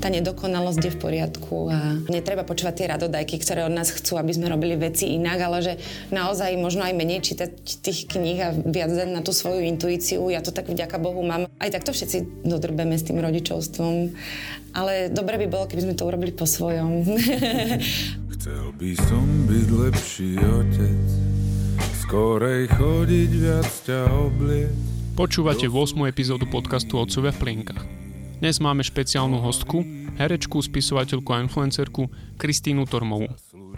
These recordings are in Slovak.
tá nedokonalosť je v poriadku a netreba počúvať tie radodajky, ktoré od nás chcú, aby sme robili veci inak, ale že naozaj možno aj menej čítať tých kníh a viac dať na tú svoju intuíciu. Ja to tak vďaka Bohu mám. Aj takto všetci dodrbeme s tým rodičovstvom. Ale dobre by bolo, keby sme to urobili po svojom. Chcel by som byť lepší otec, skorej chodiť viac ťa obliec. Počúvate 8. epizódu podcastu Otcovia v plienkach. Dnes máme špeciálnu hostku, herečku, spisovateľku a influencerku Kristínu Tormovú.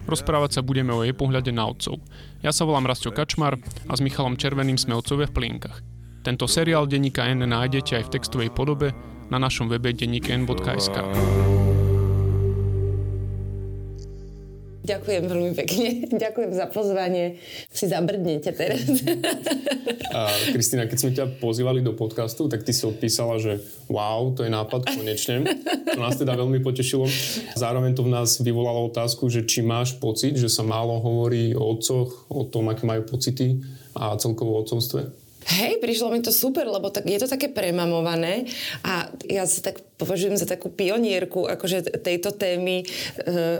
Rozprávať sa budeme o jej pohľade na otcov. Ja sa volám Rastio Kačmar a s Michalom Červeným sme otcovia v plienkach. Tento seriál denníka N nájdete aj v textovej podobe na našom webe denníkn.sk. Ďakujem veľmi pekne. Ďakujem za pozvanie. Si zabrdnete teraz. A Kristýna, keď sme ťa pozývali do podcastu, tak ty si odpísala, že wow, to je nápad konečne. To nás teda veľmi potešilo. Zároveň to v nás vyvolalo otázku, že či máš pocit, že sa málo hovorí o otcoch, o tom, aké majú pocity a celkovo o otcovstve? Hej, prišlo mi to super, lebo tak, je to také premamované a ja sa tak považujem za takú pionierku akože tejto témy e,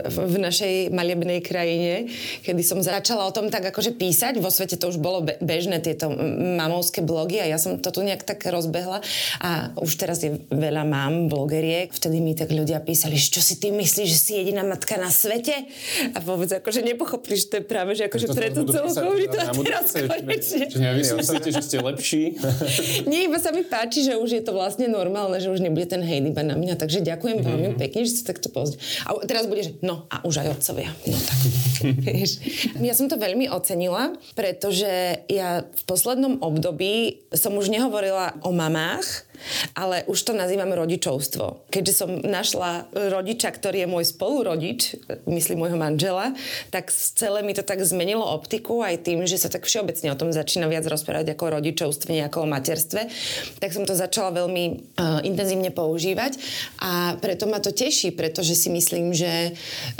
v našej malebnej krajine, kedy som začala o tom tak akože písať. Vo svete to už bolo bežné, tieto mamovské blogy a ja som to tu nejak tak rozbehla a už teraz je veľa mám blogeriek. Vtedy mi tak ľudia písali, čo si ty myslíš, že si jediná matka na svete? A vôbec akože nepochopili, že to je práve, že akože preto celú komunitu a teraz konečne. Že vy si myslíte, že ste lepší? Nie, iba sa mi páči, že už je to vlastne normálne, že už nebude ten hejt iba na mňa. Takže ďakujem mm-hmm. veľmi pekne, že ste takto pozrieť. A teraz bude, že no a už aj otcovia. No tak. ja som to veľmi ocenila, pretože ja v poslednom období som už nehovorila o mamách, ale už to nazývam rodičovstvo. Keďže som našla rodiča, ktorý je môj spolurodič, myslím môjho manžela, tak celé mi to tak zmenilo optiku aj tým, že sa tak všeobecne o tom začína viac rozprávať ako o rodičovstve, ako o materstve. Tak som to začala veľmi uh, intenzívne používať a preto ma to teší, pretože si myslím, že,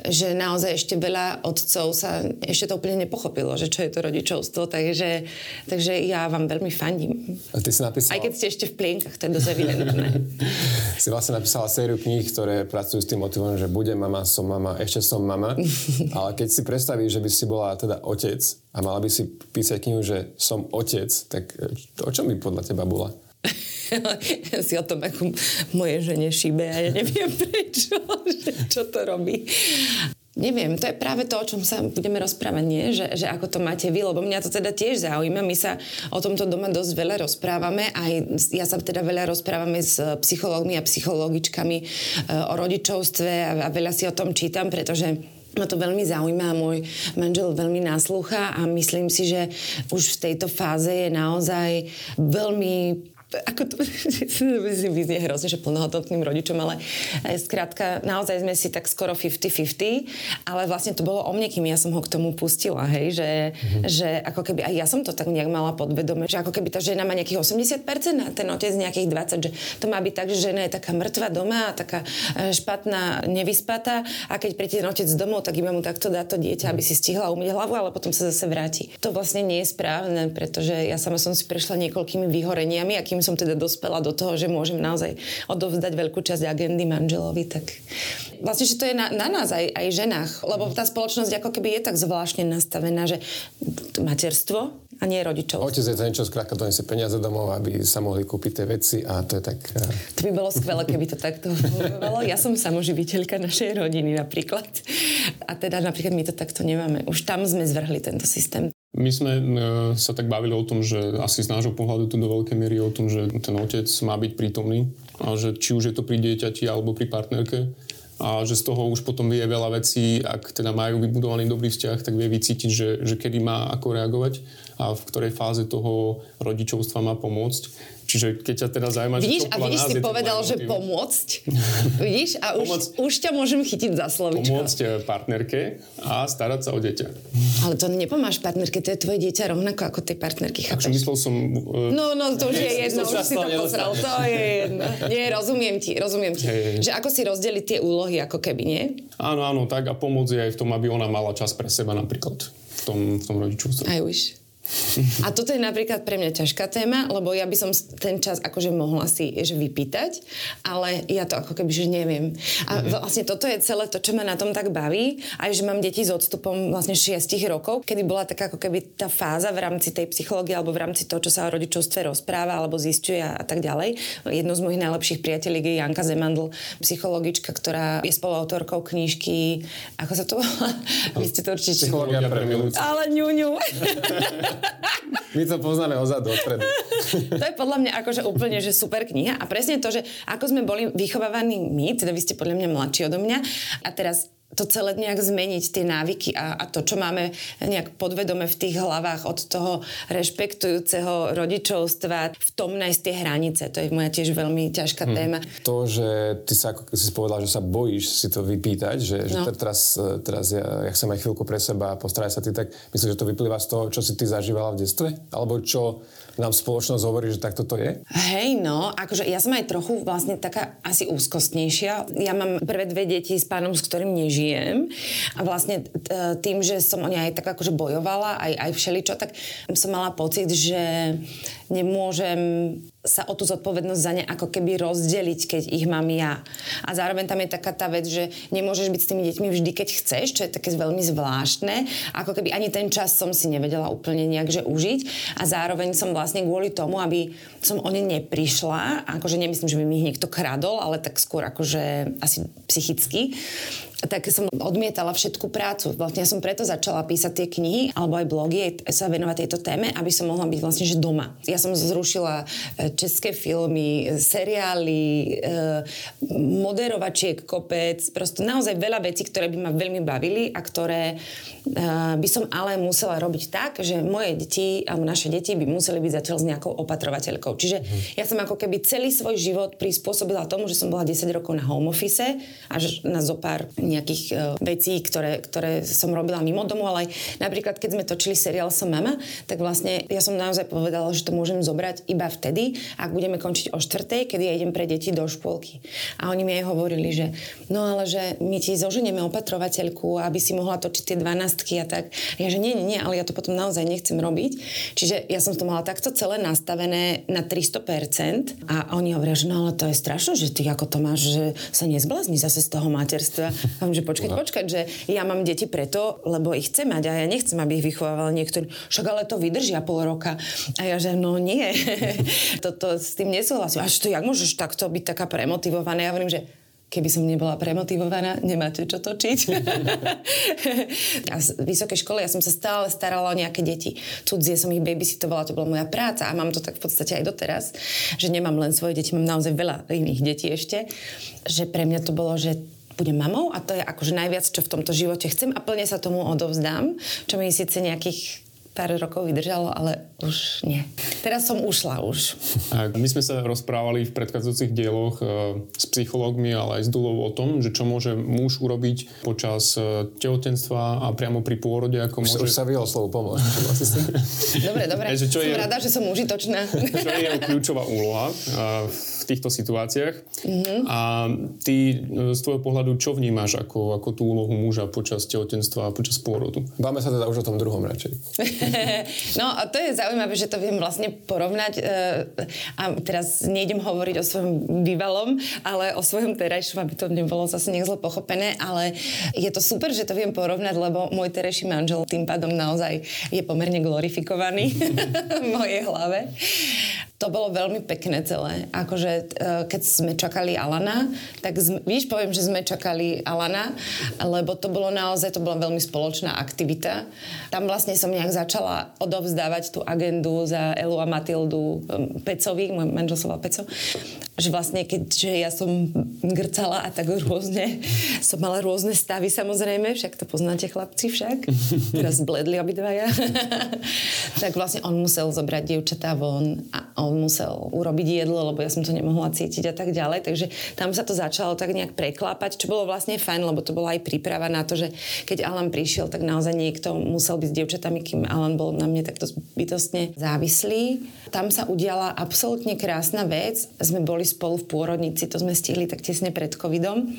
že naozaj ešte veľa otcov sa ešte to úplne nepochopilo, že čo je to rodičovstvo, takže, takže ja vám veľmi fandím. A ty si napísala... Aj keď ste ešte v plienkach, je dosť evidentné. si vlastne napísala sériu kníh, ktoré pracujú s tým motivom, že budem mama, som mama, ešte som mama. Ale keď si predstavíš, že by si bola teda otec a mala by si písať knihu, že som otec, tak e, o čom by podľa teba bola? si o tom ako moje žene šíbe a ja neviem prečo, čo to robí. Neviem, to je práve to, o čom sa budeme rozprávať, nie? Že, že ako to máte vy, lebo mňa to teda tiež zaujíma. My sa o tomto doma dosť veľa rozprávame, aj ja sa teda veľa rozprávame s psychológmi a psychologičkami e, o rodičovstve a, veľa si o tom čítam, pretože ma to veľmi zaujíma môj manžel veľmi naslúcha a myslím si, že už v tejto fáze je naozaj veľmi ako to vyznie hrozne, že plnohodnotným rodičom, ale e, skrátka, naozaj sme si tak skoro 50-50, ale vlastne to bolo o mne, kým ja som ho k tomu pustila, hej, že, mm-hmm. že ako keby, aj ja som to tak nejak mala podvedome, že ako keby tá žena má nejakých 80% a ten otec nejakých 20%, že to má byť tak, že žena je taká mŕtva doma taká e, špatná, nevyspatá a keď príde ten otec domov, tak iba mu takto dá to dieťa, aby si stihla umyť hlavu, ale potom sa zase vráti. To vlastne nie je správne, pretože ja sama som si prešla niekoľkými vyhoreniami a kým som teda dospela do toho, že môžem naozaj odovzdať veľkú časť agendy manželovi, tak vlastne, že to je na, na nás aj, aj ženách, lebo tá spoločnosť ako keby je tak zvláštne nastavená, že materstvo a nie rodičov. Otec je to niečo, skrátka donesie peniaze domov, aby sa mohli kúpiť tie veci a to je tak... To by bolo skvelé, keby to takto fungovalo. Ja som samoživiteľka našej rodiny napríklad. A teda napríklad my to takto nemáme. Už tam sme zvrhli tento systém. My sme e, sa tak bavili o tom, že asi z nášho pohľadu tu do veľkej miery o tom, že ten otec má byť prítomný a že či už je to pri dieťati alebo pri partnerke a že z toho už potom vie veľa vecí, ak teda majú vybudovaný dobrý vzťah, tak vie vycítiť, že, že kedy má ako reagovať a v ktorej fáze toho rodičovstva má pomôcť. Čiže keď ťa teda zaujíma, vidíš, a vidíš, si povedal, že pomôcť. vidíš, a už, pomôcť, už ťa môžem chytiť za slovičko. Pomôcť eh, partnerke a starať sa o dieťa. Ale to nepomáš partnerke, to je tvoje dieťa rovnako ako tej partnerky, chápeš? Čo myslel som... Uh, no, no, to už je jedno, už si to pozrel, to je jedno. Nie, rozumiem ti, rozumiem ti. Hey. Že ako si rozdeliť tie úlohy, ako keby, nie? Áno, áno, tak a pomôcť aj v tom, aby ona mala čas pre seba napríklad v tom, v tom rodičovstve. Aj už. A toto je napríklad pre mňa ťažká téma, lebo ja by som ten čas akože mohla si že vypýtať, ale ja to ako keby, že neviem. A mm-hmm. vlastne toto je celé to, čo ma na tom tak baví, aj že mám deti s odstupom vlastne 6 rokov, kedy bola taká ako keby tá fáza v rámci tej psychológie alebo v rámci toho, čo sa o rodičovstve rozpráva alebo zistuje a, a tak ďalej. Jednou z mojich najlepších priateľí je Janka Zemandl, psychologička, ktorá je spoluautorkou knižky, ako sa to volá? Vy ste to určite... Psychológia pre Ale ňuňu. My to poznáme ozadu, odpredu. to je podľa mňa akože úplne že super kniha a presne to, že ako sme boli vychovávaní my, teda vy ste podľa mňa mladší odo mňa a teraz to celé nejak zmeniť, tie návyky a, a to, čo máme nejak podvedome v tých hlavách od toho rešpektujúceho rodičovstva, v tom nájsť tie hranice. To je moja tiež veľmi ťažká hmm. téma. To, že ty sa, ako si povedal, že sa bojíš si to vypýtať, že, no. že teraz, teraz ja, ja chcem aj chvíľku pre seba a postaraj sa ty, tak myslím, že to vyplýva z toho, čo si ty zažívala v detstve? Alebo čo nám spoločnosť hovorí, že takto to je? Hej, no, akože ja som aj trochu vlastne taká asi úzkostnejšia. Ja mám prvé dve deti s pánom, s ktorým nežijem a vlastne tým, že som o ne aj tak akože bojovala, aj, aj všeličo, tak som mala pocit, že nemôžem sa o tú zodpovednosť za ne ako keby rozdeliť, keď ich mám ja. A zároveň tam je taká tá vec, že nemôžeš byť s tými deťmi vždy, keď chceš, čo je také veľmi zvláštne. Ako keby ani ten čas som si nevedela úplne nejak že užiť. A zároveň som vlastne kvôli tomu, aby som o ne neprišla, akože nemyslím, že by mi ich niekto kradol, ale tak skôr akože asi psychicky, tak som odmietala všetku prácu. Vlastne ja som preto začala písať tie knihy alebo aj blogy, sa venovať tejto téme, aby som mohla byť vlastne že doma. Ja som zrušila e, české filmy, seriály, e, moderovačiek kopec, prosto naozaj veľa vecí, ktoré by ma veľmi bavili a ktoré e, by som ale musela robiť tak, že moje deti alebo naše deti by museli byť zatiaľ s nejakou opatrovateľkou. Čiže mm. ja som ako keby celý svoj život prispôsobila tomu, že som bola 10 rokov na home office až na zopár nejakých uh, vecí, ktoré, ktoré som robila mimo domu, ale napríklad, keď sme točili seriál Som mama, tak vlastne ja som naozaj povedala, že to môžem zobrať iba vtedy, ak budeme končiť o štvrtej, kedy ja idem pre deti do škôlky. A oni mi aj hovorili, že no ale že my ti zoženieme opatrovateľku, aby si mohla točiť tie dvanástky a tak. A ja že nie, nie, nie, ale ja to potom naozaj nechcem robiť. Čiže ja som to mala takto celé nastavené na 300% a oni hovoria, že no ale to je strašné, že ty ako to máš, že sa nezblazni zase z toho materstva. A že počkať, no. počkať, že ja mám deti preto, lebo ich chcem mať a ja nechcem, aby ich vychovával niektorý. Však ale to vydržia pol roka. A ja že no nie, toto s tým nesúhlasím. A to, jak môžeš takto byť taká premotivovaná? Ja hovorím, že keby som nebola premotivovaná, nemáte čo točiť. a v vysokej škole ja som sa stále starala o nejaké deti. Cudzie som ich babysitovala, to bola moja práca a mám to tak v podstate aj doteraz, že nemám len svoje deti, mám naozaj veľa iných detí ešte. Že pre mňa to bolo, že budem mamou a to je akože najviac, čo v tomto živote chcem a plne sa tomu odovzdám, čo mi síce nejakých pár rokov vydržalo, ale už nie. Teraz som ušla už. My sme sa rozprávali v predchádzajúcich dieloch e, s psychológmi, ale aj s Dulou o tom, že čo môže muž urobiť počas e, tehotenstva a priamo pri pôrode. Ako môže... Už sa vyhol slovo pomoc. dobre, dobre. Že čo som je... rada, že som užitočná. čo je kľúčová úloha v týchto situáciách. Mm-hmm. A ty z tvojho pohľadu čo vnímaš ako, ako tú úlohu muža počas tehotenstva a počas pôrodu? Báme sa teda už o tom druhom radšej. no a to je zaujímavé, že to viem vlastne porovnať e, a teraz nejdem hovoriť o svojom bývalom, ale o svojom terajšom, aby to nebolo zase nech zle pochopené, ale je to super, že to viem porovnať, lebo môj terajší manžel tým pádom naozaj je pomerne glorifikovaný v mojej hlave to bolo veľmi pekné celé. Akože e, keď sme čakali Alana, tak sme, víš, poviem, že sme čakali Alana, lebo to bolo naozaj, to bola veľmi spoločná aktivita. Tam vlastne som nejak začala odovzdávať tú agendu za Elu a Matildu Pecovi, môj manžel sa Peco, že vlastne keďže ja som grcala a tak rôzne, som mala rôzne stavy samozrejme, však to poznáte chlapci však, teraz bledli obidvaja, tak vlastne on musel zobrať dievčatá von a on musel urobiť jedlo, lebo ja som to nemohla cítiť a tak ďalej. Takže tam sa to začalo tak nejak preklápať, čo bolo vlastne fajn, lebo to bola aj príprava na to, že keď Alan prišiel, tak naozaj niekto musel byť s dievčatami, kým Alan bol na mne takto bytostne závislý. Tam sa udiala absolútne krásna vec. Sme boli boli spolu v pôrodnici, to sme stihli tak tesne pred covidom.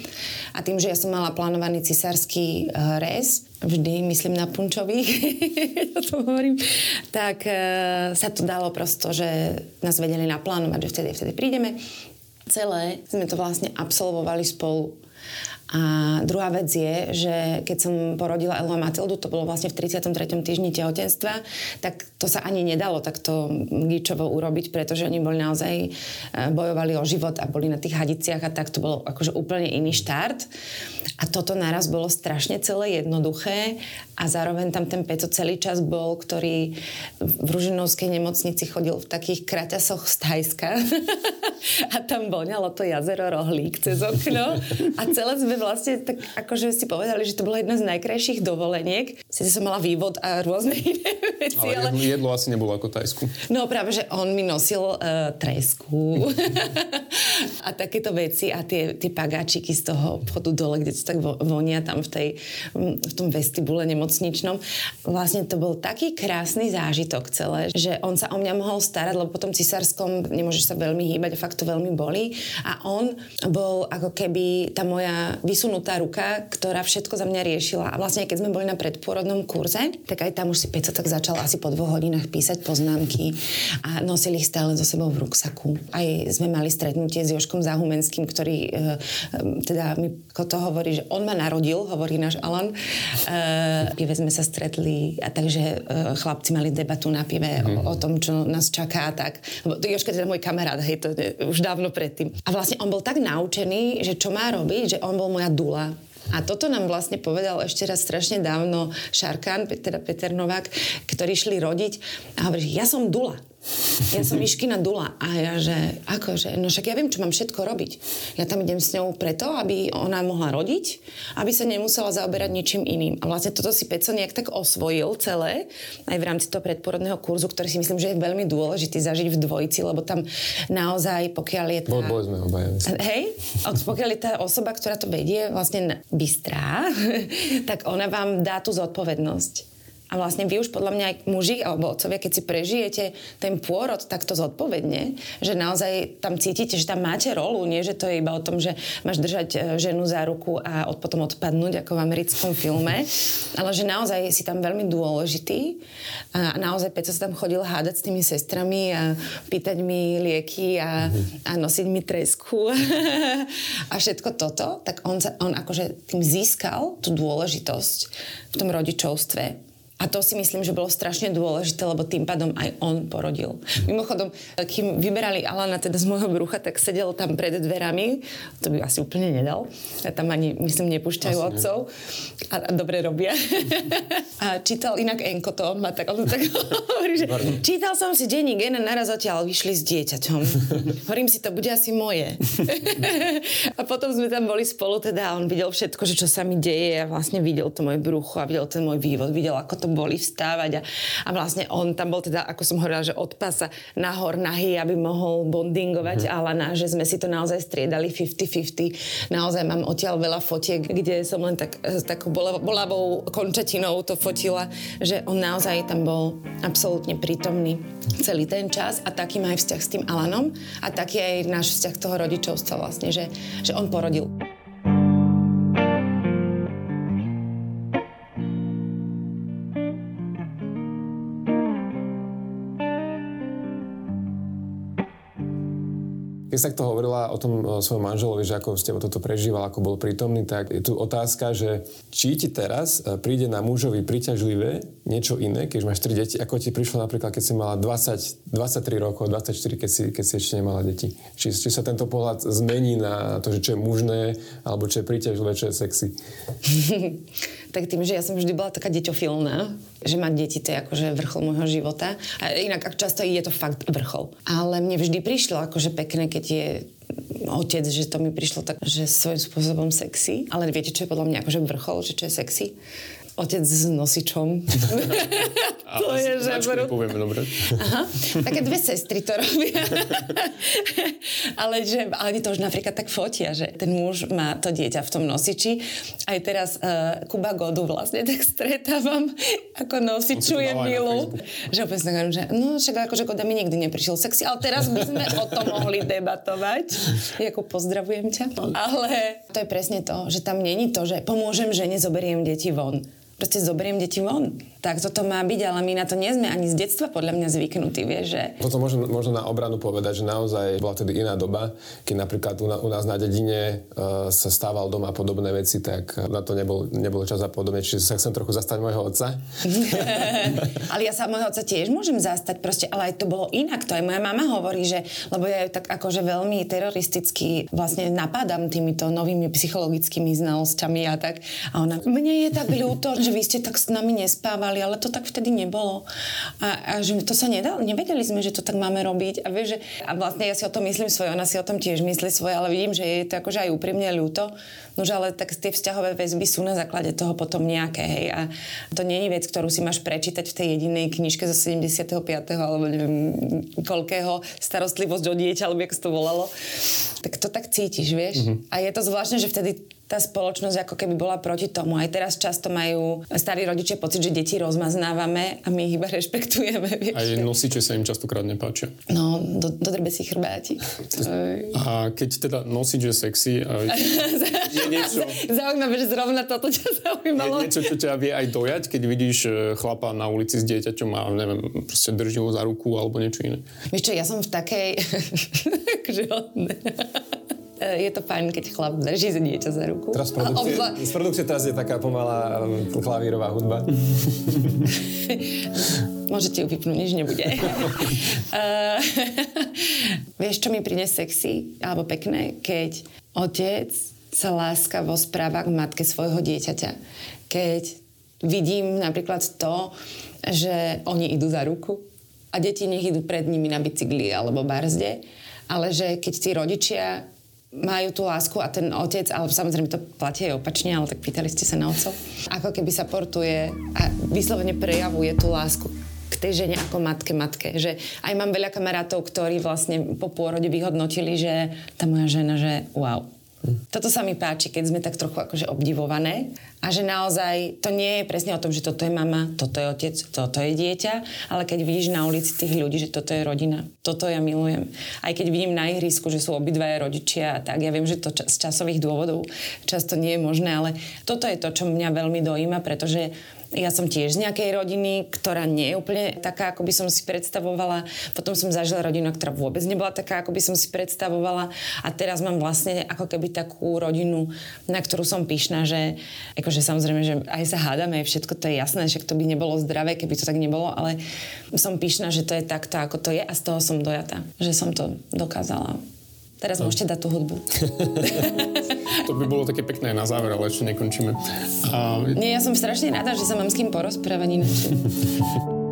A tým, že ja som mala plánovaný cisársky uh, rez, vždy myslím na punčových, ja to hovorím, tak uh, sa to dalo prosto, že nás vedeli naplánovať, že vtedy, vtedy prídeme. Celé sme to vlastne absolvovali spolu a druhá vec je, že keď som porodila Elu a Matildu, to bolo vlastne v 33. týždni tehotenstva, tak to sa ani nedalo takto gíčovo urobiť, pretože oni boli naozaj, e, bojovali o život a boli na tých hadiciach a tak to bolo akože úplne iný štart. A toto naraz bolo strašne celé jednoduché a zároveň tam ten Peco celý čas bol, ktorý v Ružinovskej nemocnici chodil v takých kraťasoch z Thajska a tam voňalo to jazero Rohlík cez okno a celé sme vlastne tak akože si povedali, že to bola jedna z najkrajších dovoleniek. Sice som mala vývod a rôzne iné veci, ale... ale... jedlo asi nebolo ako Tajsku. No práve, že on mi nosil uh, tresku a takéto veci a tie, tie pagáčiky z toho obchodu dole, kde to tak vonia tam v, tej, v tom vestibule nemocničnom. Vlastne to bol taký krásny zážitok celé, že on sa o mňa mohol starať, lebo potom cisárskom nemôžeš sa veľmi hýbať fakt to veľmi boli. A on bol ako keby tá moja vysunutá ruka, ktorá všetko za mňa riešila. A vlastne keď sme boli na predpôrodnom kurze, tak aj tam už si Peco tak začal asi po dvoch hodinách písať poznámky a nosili ich stále so sebou v ruksaku. Aj sme mali stretnutie s Joškom Zahumenským, ktorý e, teda mi to hovorí, že on ma narodil, hovorí náš Alan. E, pive sme sa stretli a takže e, chlapci mali debatu na pive mm-hmm. o, o tom, čo nás čaká tak. Joška je teda môj kamarát, hej, to je už dávno predtým. A vlastne on bol tak naučený, že čo má robiť, že on bol moja dula. A toto nám vlastne povedal ešte raz strašne dávno Šarkan, teda Peter Novák, ktorí šli rodiť a hovorí, ja som dula. Ja som Miškina Dula a ja, že akože, no však ja viem, čo mám všetko robiť. Ja tam idem s ňou preto, aby ona mohla rodiť, aby sa nemusela zaoberať ničím iným. A vlastne toto si Peco nejak tak osvojil celé, aj v rámci toho predporodného kurzu, ktorý si myslím, že je veľmi dôležitý zažiť v dvojici, lebo tam naozaj, pokiaľ je tá... Bol, sme obaja. Hej? Pokiaľ je tá osoba, ktorá to vedie, vlastne bystrá, tak ona vám dá tú zodpovednosť. A vlastne vy už podľa mňa aj muži alebo otcovia, keď si prežijete ten pôrod takto zodpovedne, že naozaj tam cítite, že tam máte rolu, nie že to je iba o tom, že máš držať e, ženu za ruku a od, potom odpadnúť ako v americkom filme, ale že naozaj si tam veľmi dôležitý a naozaj Peco sa tam chodil hádať s tými sestrami a pýtať mi lieky a, a nosiť mi tresku a všetko toto, tak on, sa, on akože tým získal tú dôležitosť v tom rodičovstve a to si myslím, že bolo strašne dôležité, lebo tým pádom aj on porodil. Mimochodom, kým vyberali Alana teda z môjho brucha, tak sedel tam pred dverami. To by asi úplne nedal. Ja tam ani, myslím, nepúšťajú asi otcov. A, a dobre robia. a čítal inak Enko to, on ma tak, on tak hovorí, že čítal som si denník a naraz odtiaľ vyšli s dieťaťom. Hovorím si, to bude asi moje. a potom sme tam boli spolu teda a on videl všetko, že čo sa mi deje a vlastne videl to moje brucho a videl ten môj vývod, videl, ako to boli vstávať a, a vlastne on tam bol teda, ako som hovorila, že od pasa nahor nahý, aby mohol bondingovať mm-hmm. Alana, že sme si to naozaj striedali 50-50. Naozaj mám odtiaľ veľa fotiek, kde som len tak, s takou bolavou končatinou to fotila, že on naozaj tam bol absolútne prítomný celý ten čas a taký má aj vzťah s tým Alanom a taký aj náš vzťah toho rodičovstva vlastne, že, že on porodil. Keď sa to hovorila o tom svojom manželovi, že ako ste toto prežíval, ako bol prítomný, tak je tu otázka, že či ti teraz e, príde na mužovi príťažlivé niečo iné, keď máš tri deti, ako ti prišlo napríklad, keď si mala 20, 23 rokov, 24, keď si, keď si ešte nemala deti. Či, či sa tento pohľad zmení na to, že čo je mužné, alebo čo je príťažlivé, čo je sexy. tak tým, že ja som vždy bola taká deťofilná, že mať deti to je akože vrchol môjho života. A inak ak často je to fakt vrchol. Ale mne vždy prišlo akože pekné, keď je otec, že to mi prišlo tak, že svojím spôsobom sexy. Ale viete, čo je podľa mňa akože vrchol, že čo je sexy? Otec s nosičom. to je, že... Povieme, dobre. Aha, také dve sestry to robia. ale, že, ale oni to už napríklad tak fotia, že ten muž má to dieťa v tom nosiči. Aj teraz uh, Kuba Godu vlastne tak stretávam, ako nosičuje Milu. Že opäť sa že no však akože Goda mi nikdy neprišiel sexy, ale teraz by sme o tom mohli debatovať. Jako pozdravujem ťa. Ale to je presne to, že tam není to, že pomôžem žene, zoberiem deti von proste zoberiem deti von. Tak toto má byť, ale my na to nie sme ani z detstva podľa mňa zvyknutí, vieš, že... Toto možno, možno na obranu povedať, že naozaj bola tedy iná doba, keď napríklad u, u nás na dedine uh, sa stával doma podobné veci, tak na to nebol, nebol čas a podobne, čiže sa chcem trochu zastať môjho otca. ale ja sa môjho otca tiež môžem zastať, proste, ale aj to bolo inak. To aj moja mama hovorí, že, lebo ja ju tak akože veľmi teroristicky vlastne napadám týmito novými psychologickými znalosťami a tak. A ona, mne je tak ľúto, že vy ste tak s nami nespávali, ale to tak vtedy nebolo. A, a že to sa nedalo, nevedeli sme, že to tak máme robiť. A, vieš, že, a vlastne ja si o tom myslím svoje, ona si o tom tiež myslí svoje, ale vidím, že je to akože aj úprimne ľúto. Nože ale tak tie vzťahové väzby sú na základe toho potom nejaké, hej. A to nie je vec, ktorú si máš prečítať v tej jedinej knižke zo 75. alebo neviem koľkého starostlivosť o dieťa, alebo ako to volalo. Tak to tak cítiš, vieš. Mm-hmm. A je to zvláštne, že vtedy tá spoločnosť ako keby bola proti tomu. Aj teraz často majú starí rodičia pocit, že deti rozmaznávame a my ich iba rešpektujeme. Vieš? Aj nosiče sa im častokrát nepáčia. No, do, dodrbe si chrbáti. A keď teda nosič je sexy, je niečo... Zaujímavé, že zrovna toto ťa zaujímalo. Je niečo, čo ťa vie aj dojať, keď vidíš e, chlapa na ulici s dieťaťom a neviem, proste drží ho za ruku alebo niečo iné. Vieš čo, ja som v takej... E, je to fajn, keď chlap drží za dieťa za ruku. Teraz produkcie, obzva... z produkcie teraz je taká pomalá um, klavírová hudba. Môžete ju vypnúť, nič nebude. uh, vieš, čo mi príde sexy alebo pekné? Keď otec sa láskavo správa k matke svojho dieťaťa. Keď vidím napríklad to, že oni idú za ruku a deti nech idú pred nimi na bicykli alebo barzde, ale že keď tí rodičia majú tú lásku a ten otec, ale samozrejme to platí aj opačne, ale tak pýtali ste sa na otcov, ako keby sa portuje a vyslovene prejavuje tú lásku k tej žene ako matke matke. Že aj mám veľa kamarátov, ktorí vlastne po pôrode vyhodnotili, že tá moja žena, že wow, toto sa mi páči, keď sme tak trochu akože obdivované a že naozaj to nie je presne o tom, že toto je mama, toto je otec, toto je dieťa, ale keď vidíš na ulici tých ľudí, že toto je rodina, toto ja milujem. Aj keď vidím na ihrisku, že sú obidvaja rodičia a tak, ja viem, že to z časových dôvodov často nie je možné, ale toto je to, čo mňa veľmi dojíma, pretože ja som tiež z nejakej rodiny, ktorá nie je úplne taká, ako by som si predstavovala. Potom som zažila rodinu, ktorá vôbec nebola taká, ako by som si predstavovala. A teraz mám vlastne ako keby takú rodinu, na ktorú som pyšná, že akože samozrejme, že aj sa hádame, všetko to je jasné, že to by nebolo zdravé, keby to tak nebolo, ale som pyšná, že to je takto, ako to je a z toho som dojata, že som to dokázala Teraz no. môžete dať tú hudbu. to by bolo také pekné na záver, ale ešte nekončíme. A... Nie, ja som strašne rada, že sa mám s kým porozprávať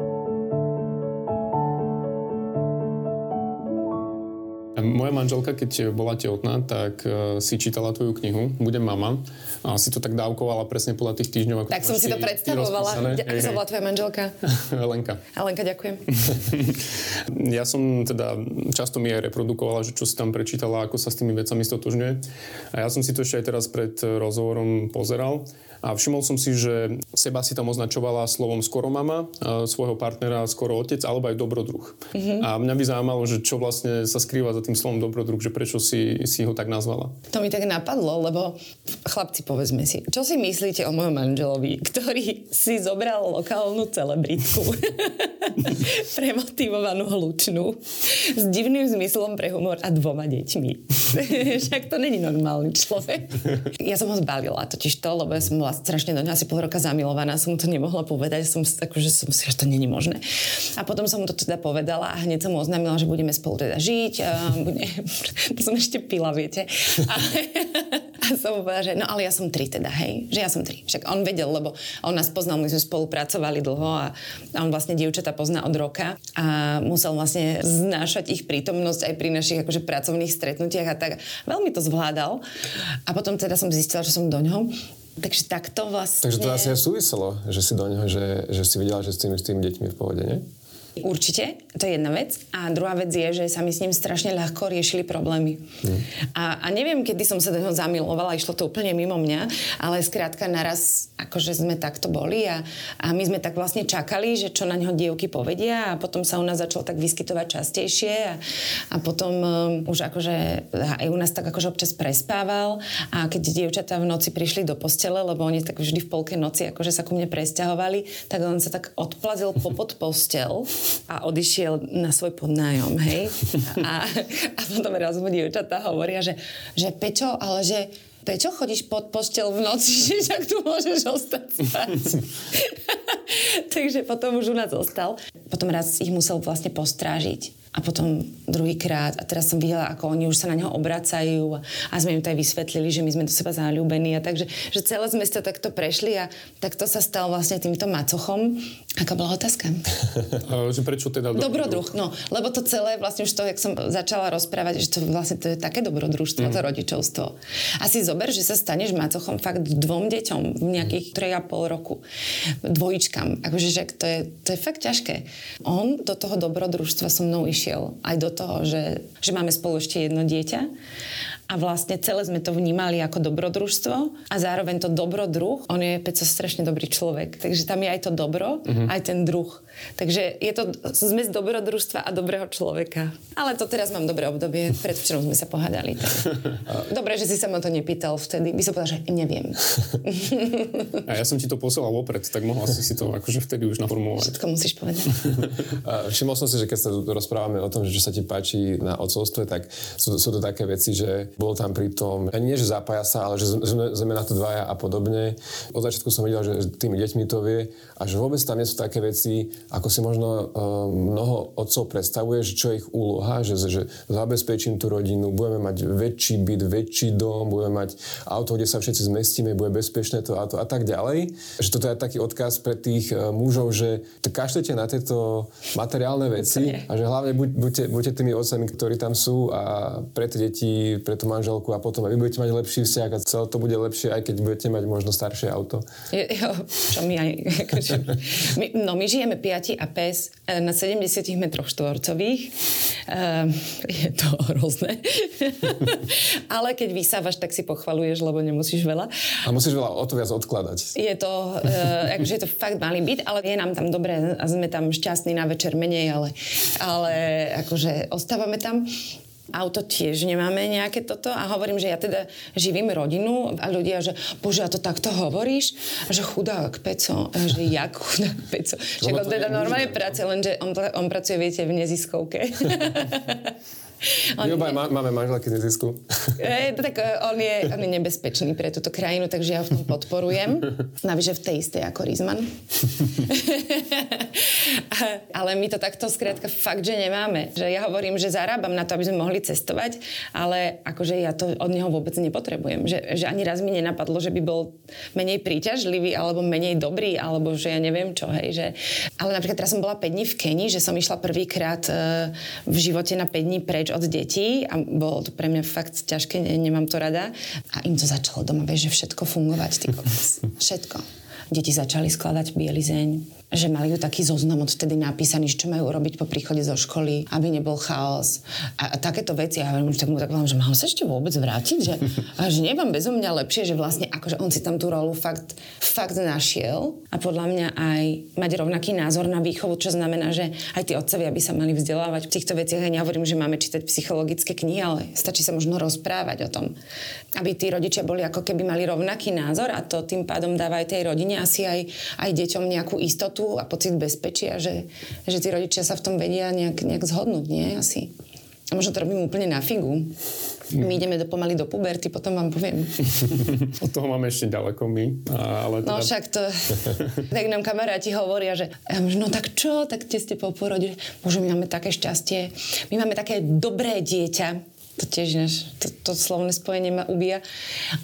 Moja manželka, keď bola tehotná, tak uh, si čítala tvoju knihu Budem mama a si to tak dávkovala presne podľa tých týždňov. Ako tak som si to predstavovala. Ako sa volá tvoja manželka? Lenka. Lenka, ďakujem. ja som teda, často mi aj reprodukovala, že čo si tam prečítala, ako sa s tými vecami stotožňuje. A ja som si to ešte aj teraz pred rozhovorom pozeral a všimol som si, že seba si tam označovala slovom skoro mama, svojho partnera skoro otec, alebo aj dobrodruh. Mm-hmm. A mňa by zaujímalo, že čo vlastne sa skrýva za tým slovom dobrodruh, že prečo si, si ho tak nazvala. To mi tak napadlo, lebo chlapci, povedzme si, čo si myslíte o mojom manželovi, ktorý si zobral lokálnu celebritku, premotivovanú hlučnú, s divným zmyslom pre humor a dvoma deťmi. Však to není normálny človek. Ja som ho zbalila totiž to, lebo ja som bola strašne do ňa asi pol roka zamilovaná, som mu to nemohla povedať, som, akože som si, že to není možné. A potom som mu to teda povedala a hneď som mu oznámila, že budeme spolu teda žiť. A bude, to som ešte pila, viete. A, a som povedala, že no ale ja som tri teda, hej, že ja som tri. Však on vedel, lebo on nás poznal, my sme spolupracovali dlho a, a on vlastne dievčata pozná od roka a musel vlastne znášať ich prítomnosť aj pri našich akože pracovných stretnutiach a tak. Veľmi to zvládal. A potom teda som zistila, že som do ňoho Takže takto vlastne... Takže to asi aj súviselo, že si do neho, že, že si videla, že s tými, s tými deťmi v pohode, nie? Určite, to je jedna vec. A druhá vec je, že sa mi s ním strašne ľahko riešili problémy. Hmm. A, a neviem, kedy som sa do neho zamilovala, išlo to úplne mimo mňa, ale skrátka naraz, akože sme takto boli a, a my sme tak vlastne čakali, že čo na neho dievky povedia a potom sa u nás začalo tak vyskytovať častejšie a, a potom um, už akože aj u nás tak akože občas prespával a keď dievčatá v noci prišli do postele, lebo oni tak vždy v polke noci akože sa ku mne presťahovali, tak on sa tak odplazil popod postel a odišiel na svoj podnájom, hej. A, a potom raz mu dievčatá hovoria, že, že Pečo, ale že Prečo chodíš pod postel v noci, že tak tu môžeš ostať spať? Takže potom už u nás zostal. Potom raz ich musel vlastne postrážiť a potom druhýkrát a teraz som videla, ako oni už sa na neho obracajú a, a sme im to aj vysvetlili, že my sme do seba zalúbení a takže, že celé sme to takto prešli a takto sa stal vlastne týmto macochom. Aká bola otázka? Že prečo teda dobrodruh? No, lebo to celé vlastne už to, jak som začala rozprávať, že to vlastne to je také dobrodružstvo, mm. to rodičovstvo. A si zober, že sa staneš macochom fakt dvom deťom v nejakých 3,5 roku. Dvojičkám. Akože, že to je, to je fakt ťažké. On do toho dobrodružstva so mnou išiel išiel aj do toho, že, že máme spolu ešte jedno dieťa a vlastne celé sme to vnímali ako dobrodružstvo a zároveň to dobrodruh, on je Peco strašne dobrý človek, takže tam je aj to dobro, uh-huh. aj ten druh. Takže je to zmes dobrodružstva a dobrého človeka. Ale to teraz mám dobré obdobie. Predvčerom sme sa pohádali. Dobre, že si sa ma to nepýtal vtedy. By som povedal, že neviem. A ja som ti to poslal opred, tak mohla si si to akože vtedy už naformulovať. Všetko musíš povedať. Všimol som si, že keď sa rozprávame o tom, že čo sa ti páči na ocovstve, tak sú, sú to také veci, že bol tam pri tom, nie že zapája sa, ale že sme, sme na to dvaja a podobne. Od začiatku som videl, že tými deťmi to vie a že vôbec tam nie sú také veci, ako si možno uh, mnoho otcov predstavuje, že čo je ich úloha, že, že zabezpečím tú rodinu, budeme mať väčší byt, väčší dom, budeme mať auto, kde sa všetci zmestíme, bude bezpečné to a, to a tak ďalej. Že toto je taký odkaz pre tých uh, mužov, že kašlete na tieto materiálne veci a že hlavne buď, buďte, buďte tými otcami, ktorí tam sú a pre tie deti, pre tú manželku a potom vy budete mať lepší vzťah a celé to bude lepšie, aj keď budete mať možno staršie auto. Jo, jo čo my aj, akože, my, no my žijeme piati a pes e, na 70 metroch štvorcových. Uh, je to hrozné. Ale keď vysávaš, tak si pochvaluješ, lebo nemusíš veľa. A musíš veľa o to viac odkladať. Je to, uh, akože je to fakt malý byt, ale je nám tam dobre a sme tam šťastní na večer menej, ale, ale akože ostávame tam auto tiež nemáme nejaké toto a hovorím, že ja teda živím rodinu a ľudia, že bože, a to takto hovoríš? Že chudák Peco, že jak chudák Peco? Však on teda normálne pracuje, lenže on, on pracuje, viete, v neziskovke. On My obaj máme manželky z zisku. E, tak e, on je, on je nebezpečný pre túto krajinu, takže ja v tom podporujem. Navyše v tej istej ako Rizman. ale my to takto skrátka fakt, že nemáme. Že ja hovorím, že zarábam na to, aby sme mohli cestovať, ale akože ja to od neho vôbec nepotrebujem. Že, že ani raz mi nenapadlo, že by bol menej príťažlivý alebo menej dobrý, alebo že ja neviem čo, hej. Že... Ale napríklad teraz som bola 5 dní v Keni, že som išla prvýkrát e, v živote na 5 dní preč od detí a bolo to pre mňa fakt ťažké, nemám to rada. A im to začalo doma, vieš, že všetko fungovať, ty Všetko. Deti začali skladať bielizeň, že mali ju taký zoznam odtedy napísaný, čo majú robiť po príchode zo školy, aby nebol chaos. A, a takéto veci. Ja hovorím, tak mu tak že mám sa ešte vôbec vrátiť? Že, a že nie vám bezo mňa lepšie, že vlastne akože on si tam tú rolu fakt, fakt našiel a podľa mňa aj mať rovnaký názor na výchovu, čo znamená, že aj tí otcovia by sa mali vzdelávať v týchto veciach. A nehovorím, že máme čítať psychologické knihy, ale stačí sa možno rozprávať o tom. Aby tí rodičia boli ako keby mali rovnaký názor a to tým pádom dáva aj tej rodine asi aj, aj deťom nejakú istotu istotu a pocit bezpečia, že, že tí rodičia sa v tom vedia nejak, nejak zhodnúť, nie? Asi. A možno to robím úplne na figu. My ideme do, pomaly do puberty, potom vám poviem. Od toho máme ešte ďaleko my. Ale teda... No však to... tak nám kamaráti hovoria, že no tak čo, tak ste ste po porode. Bože, my máme také šťastie. My máme také dobré dieťa To tiež než, to, to slovné spojenie ma ubíja.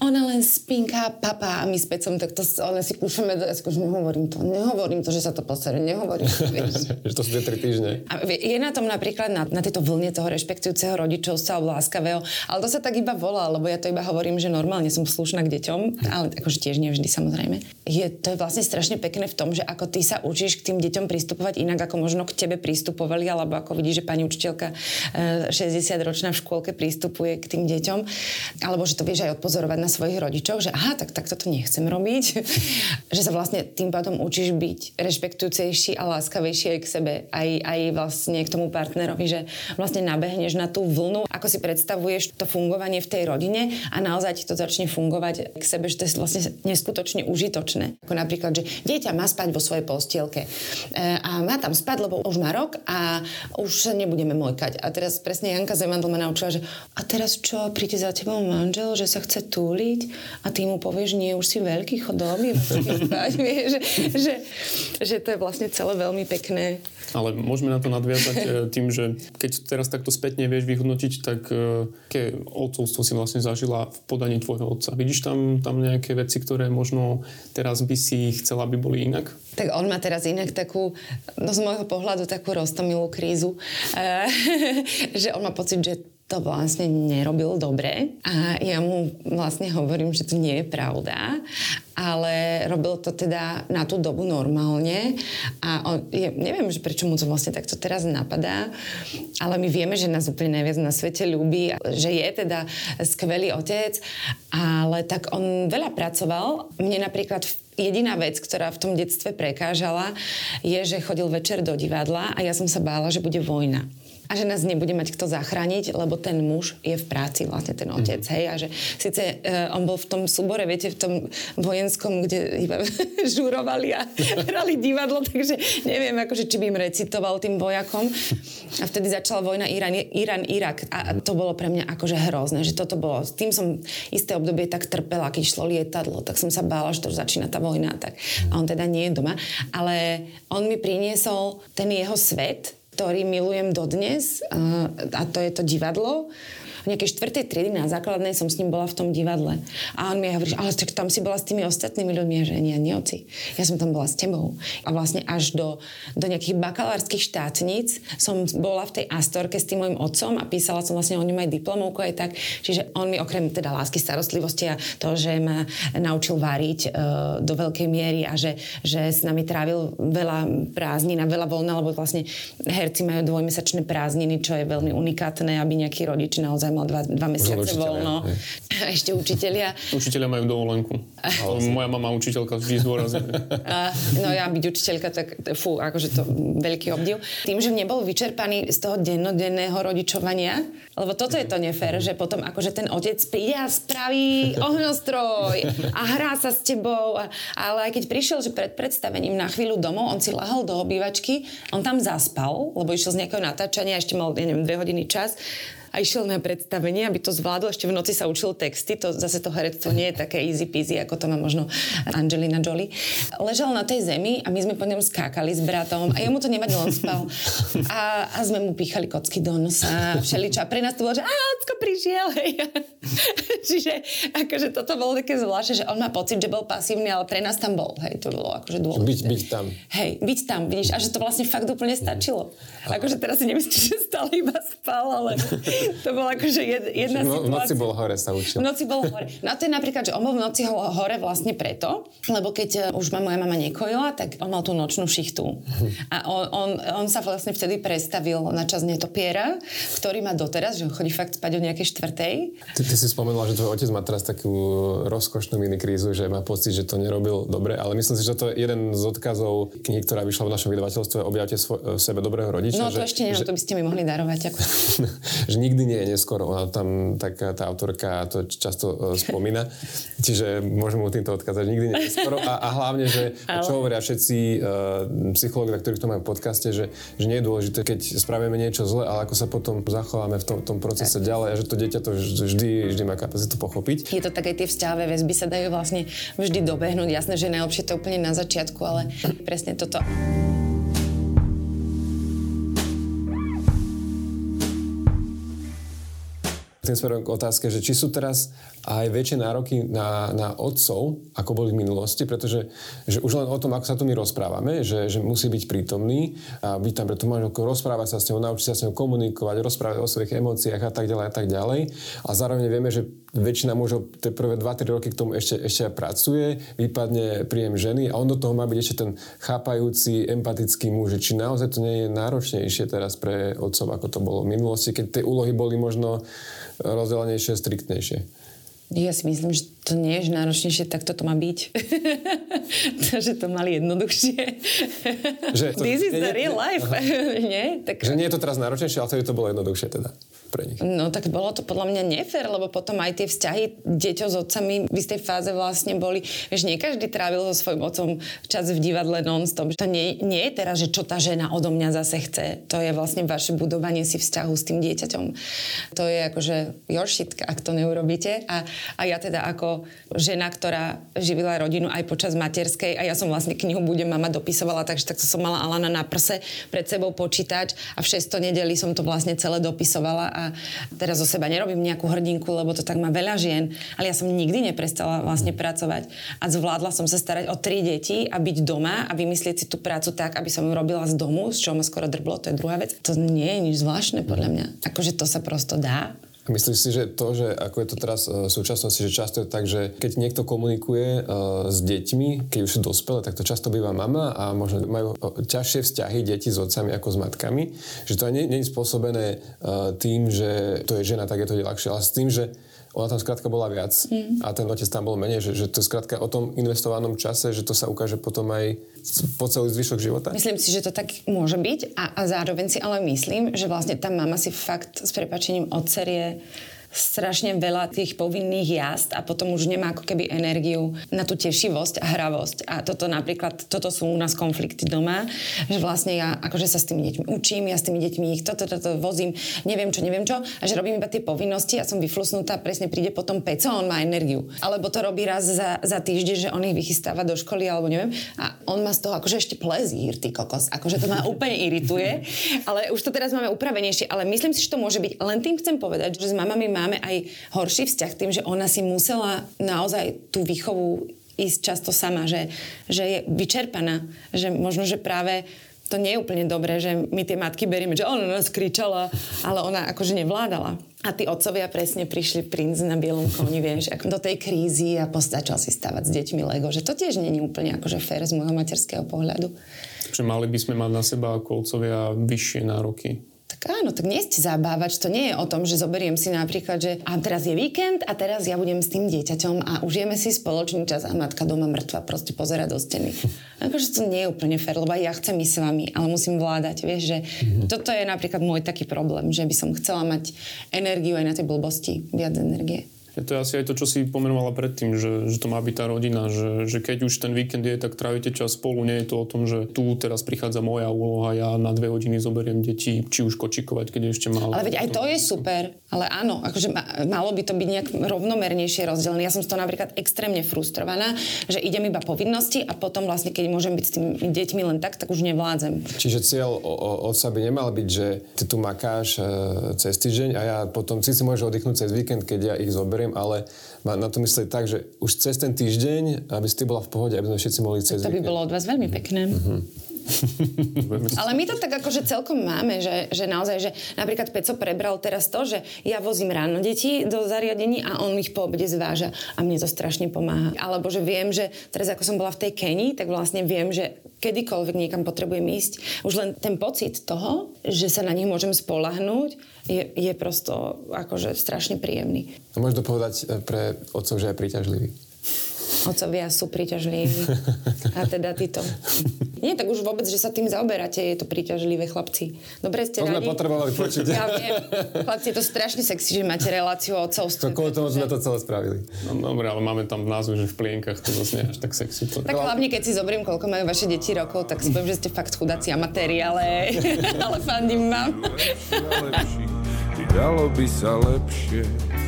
Ona len spinká, papa a my s Pecom, tak to len si kúšame, ja si kúšam, nehovorím to, nehovorím to, že sa to posere, nehovorím to, že to sú tie tri týždne. A je na tom napríklad na, na tejto vlne toho rešpektujúceho rodičovstva alebo láskavého, ale to sa tak iba volá, lebo ja to iba hovorím, že normálne som slušná k deťom, ale akože tiež nevždy samozrejme. Je, to je vlastne strašne pekné v tom, že ako ty sa učíš k tým deťom pristupovať inak, ako možno k tebe pristupovali, alebo ako vidíš, že pani učiteľka 60-ročná e, v škôlke pristupuje k tým deťom, alebo že to vieš aj odpozorovať na svojich rodičoch, že aha, tak, tak toto nechcem robiť. že sa vlastne tým pádom učíš byť rešpektujúcejší a láskavejší aj k sebe, aj, aj vlastne k tomu partnerovi, že vlastne nabehneš na tú vlnu, ako si predstavuješ to fungovanie v tej rodine a naozaj ti to začne fungovať k sebe, že to je vlastne neskutočne užitočné. Ako napríklad, že dieťa má spať vo svojej postielke e, a má tam spať, lebo už má rok a už sa nebudeme mojkať. A teraz presne Janka Zemandl ma naučila, že a teraz čo, príde za tebou manžel, že sa chce túliť a ty mu povieš, nie, už si veľký, chod do že, že, že to je vlastne celé veľmi pekné. Ale môžeme na to nadviazať e, tým, že keď teraz takto spätne vieš vyhodnotiť, tak e, aké odcovstvo si vlastne zažila v podaní tvojho otca. Vidíš tam, tam nejaké veci, ktoré možno teraz by si chcela, aby boli inak? Tak on má teraz inak takú, no z môjho pohľadu takú roztomilú krízu, e, že on má pocit, že to vlastne nerobil dobre a ja mu vlastne hovorím, že to nie je pravda, ale robil to teda na tú dobu normálne a on, ja neviem, že prečo mu to vlastne takto teraz napadá, ale my vieme, že nás úplne najviac na svete ľúbi, že je teda skvelý otec, ale tak on veľa pracoval. Mne napríklad jediná vec, ktorá v tom detstve prekážala, je, že chodil večer do divadla a ja som sa bála, že bude vojna a že nás nebude mať kto zachrániť, lebo ten muž je v práci, vlastne ten otec, mm. hej, a že síce uh, on bol v tom súbore, viete, v tom vojenskom, kde iba žurovali a hrali divadlo, takže neviem, akože, či by im recitoval tým vojakom. A vtedy začala vojna Irán, Irán Irak a to bolo pre mňa akože hrozné, že toto bolo, s tým som isté obdobie tak trpela, keď šlo lietadlo, tak som sa bála, že to začína tá vojna, tak. A on teda nie je doma, ale on mi priniesol ten jeho svet, ktorý milujem dodnes a, to je to divadlo nejakej štvrtej triedy na základnej som s ním bola v tom divadle. A on mi hovorí, ale tak tam si bola s tými ostatnými ľuďmi, že nie, nie, oci. Ja som tam bola s tebou. A vlastne až do, do nejakých bakalárskych štátnic som bola v tej Astorke s tým môjim otcom a písala som vlastne o ňom aj diplomovku aj tak. Čiže on mi okrem teda lásky, starostlivosti a to, že ma naučil variť e, do veľkej miery a že, že s nami trávil veľa prázdnin a veľa voľna, lebo vlastne herci majú dvojmesačné prázdniny, čo je veľmi unikátne, aby nejaký rodič naozaj mal dva, dva mesiace voľno. A ešte učitelia. Učitelia majú dovolenku. Moja mama učiteľka vždy zdôrazňuje. No ja byť učiteľka, tak fú, akože to veľký obdiv. Tým, že nebol vyčerpaný z toho dennodenného rodičovania, lebo toto je to nefér, že potom akože ten otec príde a spraví ohňostroj a hrá sa s tebou. Ale aj keď prišiel, že pred predstavením na chvíľu domov, on si lahol do obývačky, on tam zaspal, lebo išiel z nejakého natáčania, ešte mal, neviem, dve hodiny čas a išiel na predstavenie, aby to zvládol. Ešte v noci sa učil texty, to zase to herectvo nie je také easy peasy, ako to má možno Angelina Jolie. Ležal na tej zemi a my sme po ňom skákali s bratom a jemu to nevadilo, on spal. A, a sme mu píchali kocky do nosa, všeličo. A pre nás to bolo, že a ocko prišiel. Čiže akože toto bolo také zvláštne, že on má pocit, že bol pasívny, ale pre nás tam bol, hej, to bolo akože dôležité. Byť, byť tam. Hej, byť tam, vidíš, a že to vlastne fakt úplne stačilo. Akože teraz si nemyslíš, že stále iba spal, ale to bola akože jedna no, situácia. V noci bol hore sa učil. V noci bol hore. No to je napríklad, že on bol v noci hore vlastne preto, lebo keď e, už ma moja mama nekojila, tak on mal tú nočnú šichtu. A on, on, on sa vlastne vtedy prestavil na čas netopiera, ktorý má doteraz, že chodí fakt spať o nejakej štvrtej. Ty, ty si spomenula, že tvoj otec má teraz takú rozkošnú minikrízu, že má pocit, že to nerobil dobre, ale myslím si, že to je jeden z odkazov knihy, ktorá vyšla v našom vydavateľstve Objavte svoj, sebe dobrého rodiča. No to že, ešte nie, že, to by ste mi mohli darovať. Ako... že nikdy nie je neskoro. Ona tam taká tá autorka to často uh, spomína. Čiže môžem mu týmto odkázať, nikdy nie je neskoro. A, a hlavne, že Ale... čo hovoria všetci uh, psychológovia, ktorí to majú v podcaste, že, že nie je dôležité, keď spravíme niečo zle, ale ako sa potom zachováme v tom, tom procese tak. ďalej a že to dieťa to vždy, vždy má kapacitu pochopiť. Je to také, tie vzťahové väzby sa dajú vlastne vždy dobehnúť. Jasné, že najlepšie to úplne na začiatku, ale presne toto. Tým smerom k otázke, že či sú teraz aj väčšie nároky na, na otcov, ako boli v minulosti, pretože že už len o tom, ako sa tu my rozprávame, že, že musí byť prítomný a byť tam pre tú manželku, rozprávať sa s ňou, naučiť sa s ňou komunikovať, rozprávať o svojich emóciách a tak ďalej a tak ďalej. A zároveň vieme, že väčšina mužov tie prvé 2-3 roky k tomu ešte, ešte pracuje, vypadne príjem ženy a on do toho má byť ešte ten chápajúci, empatický muž. Či naozaj to nie je náročnejšie teraz pre otcov, ako to bolo v minulosti, keď tie úlohy boli možno rozdelenejšie, striktnejšie? Ja si myslím, že to nie je náročnejšie, tak toto má byť. Takže to mali jednoduchšie. Že to, This is nie, the real life. nie? Tak... Že nie je to teraz náročnejšie, ale to, to bolo jednoduchšie teda pre nich. No tak bolo to podľa mňa nefér, lebo potom aj tie vzťahy deťo s otcami v istej fáze vlastne boli, vieš, nie každý trávil so svojím otcom čas v divadle non-stop. To nie, nie je teraz, že čo tá žena odo mňa zase chce. To je vlastne vaše budovanie si vzťahu s tým dieťaťom. To je akože your shit, ak to neurobíte. A, a ja teda ako žena, ktorá živila rodinu aj počas materskej a ja som vlastne knihu Budem mama dopisovala, takže takto som mala Alana na prse pred sebou počítač a v 600 nedeli som to vlastne celé dopisovala a teraz zo seba nerobím nejakú hrdinku, lebo to tak má veľa žien, ale ja som nikdy neprestala vlastne pracovať a zvládla som sa starať o tri deti a byť doma a vymyslieť si tú prácu tak, aby som ju robila z domu, z čoho ma skoro drblo, to je druhá vec. To nie je nič zvláštne podľa mňa. Akože to sa prosto dá. Myslíš si, že to, že ako je to teraz e, v súčasnosti, že často je tak, že keď niekto komunikuje uh, s deťmi, keď už sú dospelé, tak to často býva mama a možno majú e, ťažšie vzťahy deti s otcami ako s matkami. Že to nie, nie je spôsobené tým, že to je žena, tak je to ľahšie, ale s tým, že ona tam skrátka bola viac mm. a ten otec tam bol menej, že, že to je skrátka o tom investovanom čase, že to sa ukáže potom aj po celý zvyšok života? Myslím si, že to tak môže byť a, a zároveň si ale myslím, že vlastne tá mama si fakt s prepačením odserie strašne veľa tých povinných jazd a potom už nemá ako keby energiu na tú tešivosť a hravosť. A toto napríklad, toto sú u nás konflikty doma, že vlastne ja akože sa s tými deťmi učím, ja s tými deťmi ich toto, toto, vozím, neviem čo, neviem čo, a že robím iba tie povinnosti a som vyflusnutá, presne príde potom peco on má energiu. Alebo to robí raz za, za týždeň, že on ich vychystáva do školy alebo neviem a on má z toho akože ešte plezír, ty kokos. Akože to ma úplne irituje, ale už to teraz máme upravenejšie, ale myslím si, že to môže byť. Len tým chcem povedať, že s mamami máme aj horší vzťah tým, že ona si musela naozaj tú výchovu ísť často sama, že, že je vyčerpaná, že možno, že práve to nie je úplne dobré, že my tie matky berieme, že ona nás kričala, ale ona akože nevládala. A tí otcovia presne prišli princ na bielom koni, vieš, do tej krízy a postačal si stavať s deťmi Lego, že to tiež je úplne akože fér z môjho materského pohľadu. Že mali by sme mať na seba ako otcovia vyššie nároky tak áno, tak nie ste zabávač, to nie je o tom, že zoberiem si napríklad, že a teraz je víkend a teraz ja budem s tým dieťaťom a užijeme si spoločný čas a matka doma mŕtva proste pozera do steny. akože to nie je úplne fér, lebo ja chcem ísť s vami, ale musím vládať, vieš, že mm-hmm. toto je napríklad môj taký problém, že by som chcela mať energiu aj na tej blbosti, viac energie. To je asi aj to, čo si pomenovala predtým, že, že to má byť tá rodina, že, že keď už ten víkend je, tak trávite čas spolu. Nie je to o tom, že tu teraz prichádza moja úloha, ja na dve hodiny zoberiem deti, či už kočikovať, keď je ešte málo. Ale veď aj to je super. Ale áno, akože malo by to byť nejak rovnomernejšie rozdelené. Ja som z toho napríklad extrémne frustrovaná, že idem iba povinnosti a potom vlastne, keď môžem byť s tými deťmi len tak, tak už nevládzem. Čiže cieľ od by nemal byť, že ty tu makáš e, cez týždeň a ja potom si si môžeš oddychnúť cez víkend, keď ja ich zoberiem, ale má na to myslieť tak, že už cez ten týždeň, aby si ty bola v pohode, aby sme všetci mohli cez To by bolo od vás veľmi pekné. Uh-huh. Ale my to tak akože celkom máme, že, že naozaj, že napríklad Peco prebral teraz to, že ja vozím ráno deti do zariadení a on ich po obede zváža a mne to strašne pomáha. Alebo že viem, že teraz ako som bola v tej Kenii, tak vlastne viem, že kedykoľvek niekam potrebujem ísť, už len ten pocit toho, že sa na nich môžem spolahnúť, je, je prosto akože strašne príjemný. A môžeš dopovedať eh, pre otcov, že je príťažlivý. Otcovia sú príťažliví. A teda títo. Nie, tak už vôbec, že sa tým zaoberáte, je to príťažlivé, chlapci. Dobre ste to radi? sme potrebovali počuť. Ja viem. Chlapci, je to strašne sexy, že máte reláciu o otcovstve. To kvôli tomu sme to celé spravili. No dobre, ale máme tam názvu, že v plienkach to zase nie až tak sexy. To... Tak hlavne, keď si zoberiem, koľko majú vaše deti rokov, tak si poviem, že ste fakt chudáci amatéri, ale, ale fandím vám. Dalo by sa lepšie.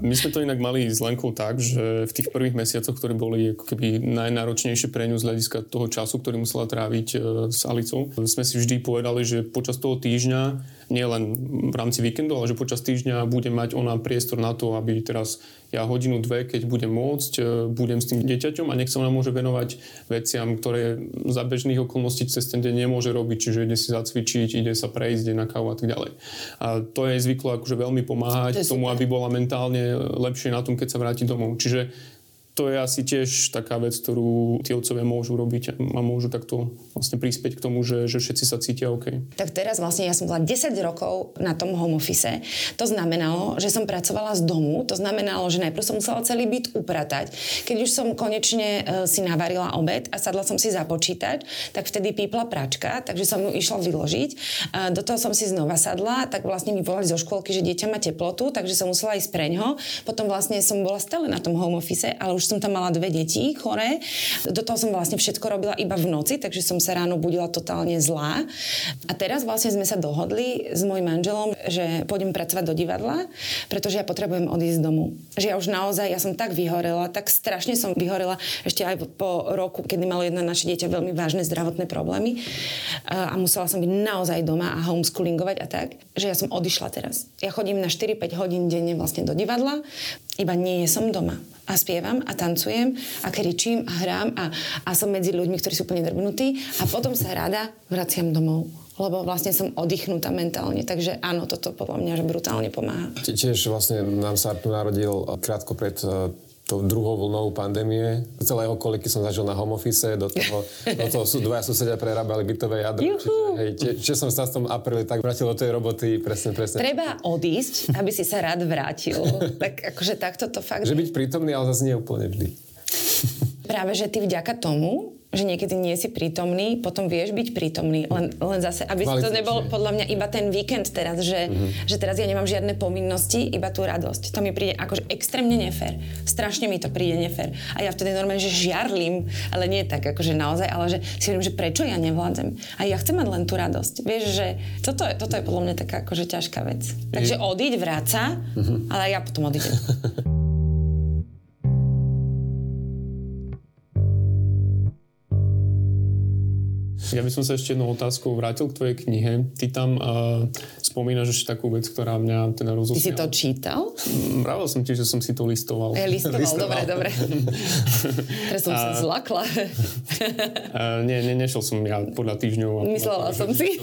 My sme to inak mali s Lenkou tak, že v tých prvých mesiacoch, ktoré boli ako keby najnáročnejšie pre ňu z hľadiska toho času, ktorý musela tráviť e, s Alicou, sme si vždy povedali, že počas toho týždňa nielen v rámci víkendu, ale že počas týždňa bude mať ona priestor na to, aby teraz ja hodinu, dve, keď budem môcť, e, budem s tým dieťaťom a nech sa ona môže venovať veciam, ktoré za bežných okolností cez ten deň nemôže robiť, čiže ide si zacvičiť, ide sa prejsť, ide na kávu a tak ďalej. A to je zvyklo akože veľmi pomáhať tomu, aby bola mentálne lepšie na tom, keď sa vráti domov. Čiže to je asi tiež taká vec, ktorú tí otcovia môžu robiť a môžu takto vlastne prispieť k tomu, že, že všetci sa cítia OK. Tak teraz vlastne ja som bola 10 rokov na tom home office. To znamenalo, že som pracovala z domu, to znamenalo, že najprv som musela celý byt upratať. Keď už som konečne e, si navarila obed a sadla som si za počítač, tak vtedy pípla pračka, takže som ju išla vyložiť. Do toho som si znova sadla, tak vlastne mi volali zo škôlky, že dieťa má teplotu, takže som musela ísť preňho. Potom vlastne som bola stále na tom home office, ale už som tam mala dve deti choré. Do toho som vlastne všetko robila iba v noci, takže som sa ráno budila totálne zlá. A teraz vlastne sme sa dohodli s mojim manželom, že pôjdem pracovať do divadla, pretože ja potrebujem odísť domu. Že ja už naozaj, ja som tak vyhorela, tak strašne som vyhorela ešte aj po roku, kedy malo jedno naše dieťa veľmi vážne zdravotné problémy a musela som byť naozaj doma a homeschoolingovať a tak, že ja som odišla teraz. Ja chodím na 4-5 hodín denne vlastne do divadla, iba nie som doma a spievam a tancujem a kričím a hrám a, a som medzi ľuďmi, ktorí sú úplne drbnutí a potom sa rada vraciam domov lebo vlastne som oddychnutá mentálne. Takže áno, toto podľa mňa brutálne pomáha. Tiež vlastne nám sa narodil krátko pred tou druhou vlnou pandémie. Celé okoliky som zažil na home office, do toho, do toho sú dvaja susedia prerábali bytové jadro. Čiže, hej, čiže som sa v tom apríli tak vrátil do tej roboty, presne, presne. Treba odísť, aby si sa rád vrátil. tak akože takto to fakt... Že byť prítomný, ale zase nie úplne vždy. Práve, že ty vďaka tomu že niekedy nie si prítomný, potom vieš byť prítomný. Len, len zase, aby to nebol podľa mňa iba ten víkend teraz, že, mm-hmm. že teraz ja nemám žiadne povinnosti, iba tú radosť. To mi príde akože extrémne nefér. Strašne mi to príde nefér. A ja vtedy normálne, že žiarlim, ale nie tak akože naozaj, ale že si hovorím, že prečo ja nevládzem. A ja chcem mať len tú radosť. Vieš, že toto je, toto je podľa mňa taká akože ťažká vec. Takže odiť, vráca, mm-hmm. ale ja potom odídem. Ja by som sa ešte jednou otázkou vrátil k tvojej knihe. Ty tam uh, spomínaš ešte takú vec, ktorá mňa teda rozosmiala. Ty si to čítal? Mm, Vravil som ti, že som si to listoval. Ja listoval, listoval. dobre, dobre. Teraz som sa zlakla. uh, nie, nie, nešiel som ja podľa týždňov. Myslela som si.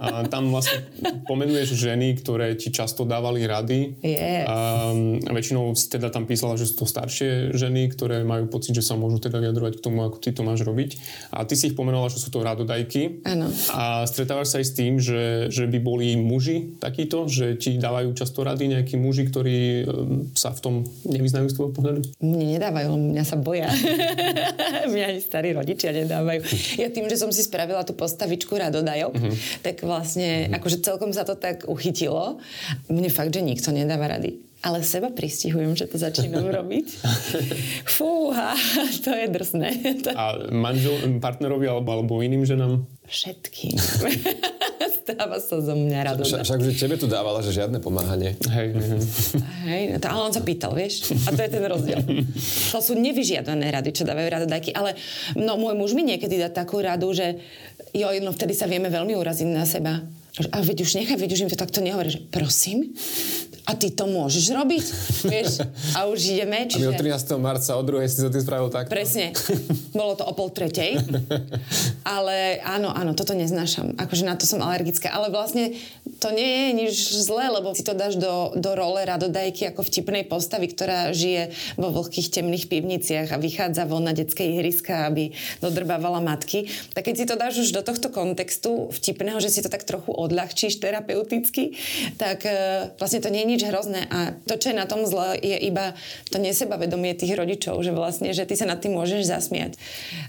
A tam vlastne pomenuješ ženy, ktoré ti často dávali rady. Yes. A, a väčšinou si teda tam písala, že sú to staršie ženy, ktoré majú pocit, že sa môžu teda vyjadrovať k tomu, ako ty to máš robiť. A ty si ich pomenovala, že sú to radodajky. Áno. A stretávaš sa aj s tým, že, že by boli muži takíto, že ti dávajú často rady nejakí muži, ktorí um, sa v tom nevyznajú z tvojho pohľadu? Mne nedávajú, mňa sa boja. mňa ani starí rodičia nedávajú. Ja tým, že som si spravila tú postavičku radodajok, uh-huh. tak vlastne, mm-hmm. akože celkom sa to tak uchytilo. Mne fakt, že nikto nedáva rady. Ale seba pristihujem, že to začínam robiť. Fúha, to je drsné. A manžel, partnerovi alebo, alebo iným ženám? Všetkým. Stáva sa zo mňa rado. Však, však že tebe tu dávala, že žiadne pomáhanie. Hej, hej. hej no to, ale on sa pýtal, vieš? A to je ten rozdiel. To sú nevyžiadané rady, čo dávajú radodajky. Ale no, môj muž mi niekedy dá takú radu, že jo, no vtedy sa vieme veľmi uraziť na seba. A veď už nechaj, veď už im to takto nehovorí, že prosím, a ty to môžeš robiť, vieš, a už ideme. Čiže... A my od 13. marca o druhej si to ty spravil tak. Presne. Bolo to o pol tretej. Ale áno, áno, toto neznášam. Akože na to som alergická. Ale vlastne to nie je nič zlé, lebo si to dáš do, do role radodajky ako vtipnej postavy, ktorá žije vo vlhkých temných pivniciach a vychádza von na detské ihriska, aby dodrbávala matky. Tak keď si to dáš už do tohto kontextu vtipného, že si to tak trochu odľahčíš terapeuticky, tak uh, vlastne to nie je nič hrozné a to, čo je na tom zle, je iba to nesebavedomie tých rodičov, že vlastne, že ty sa nad tým môžeš zasmiať.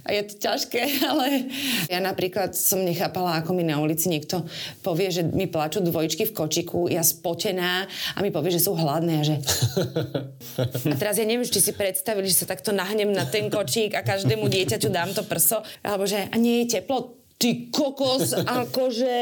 A je to ťažké, ale ja napríklad som nechápala, ako mi na ulici niekto povie, že mi plačú dvojčky v kočiku, ja spotená a mi povie, že sú hladné a že... A teraz ja neviem, či si predstavili, že sa takto nahnem na ten kočík a každému dieťaťu dám to prso, alebo že a nie je teplo, ty kokos, akože,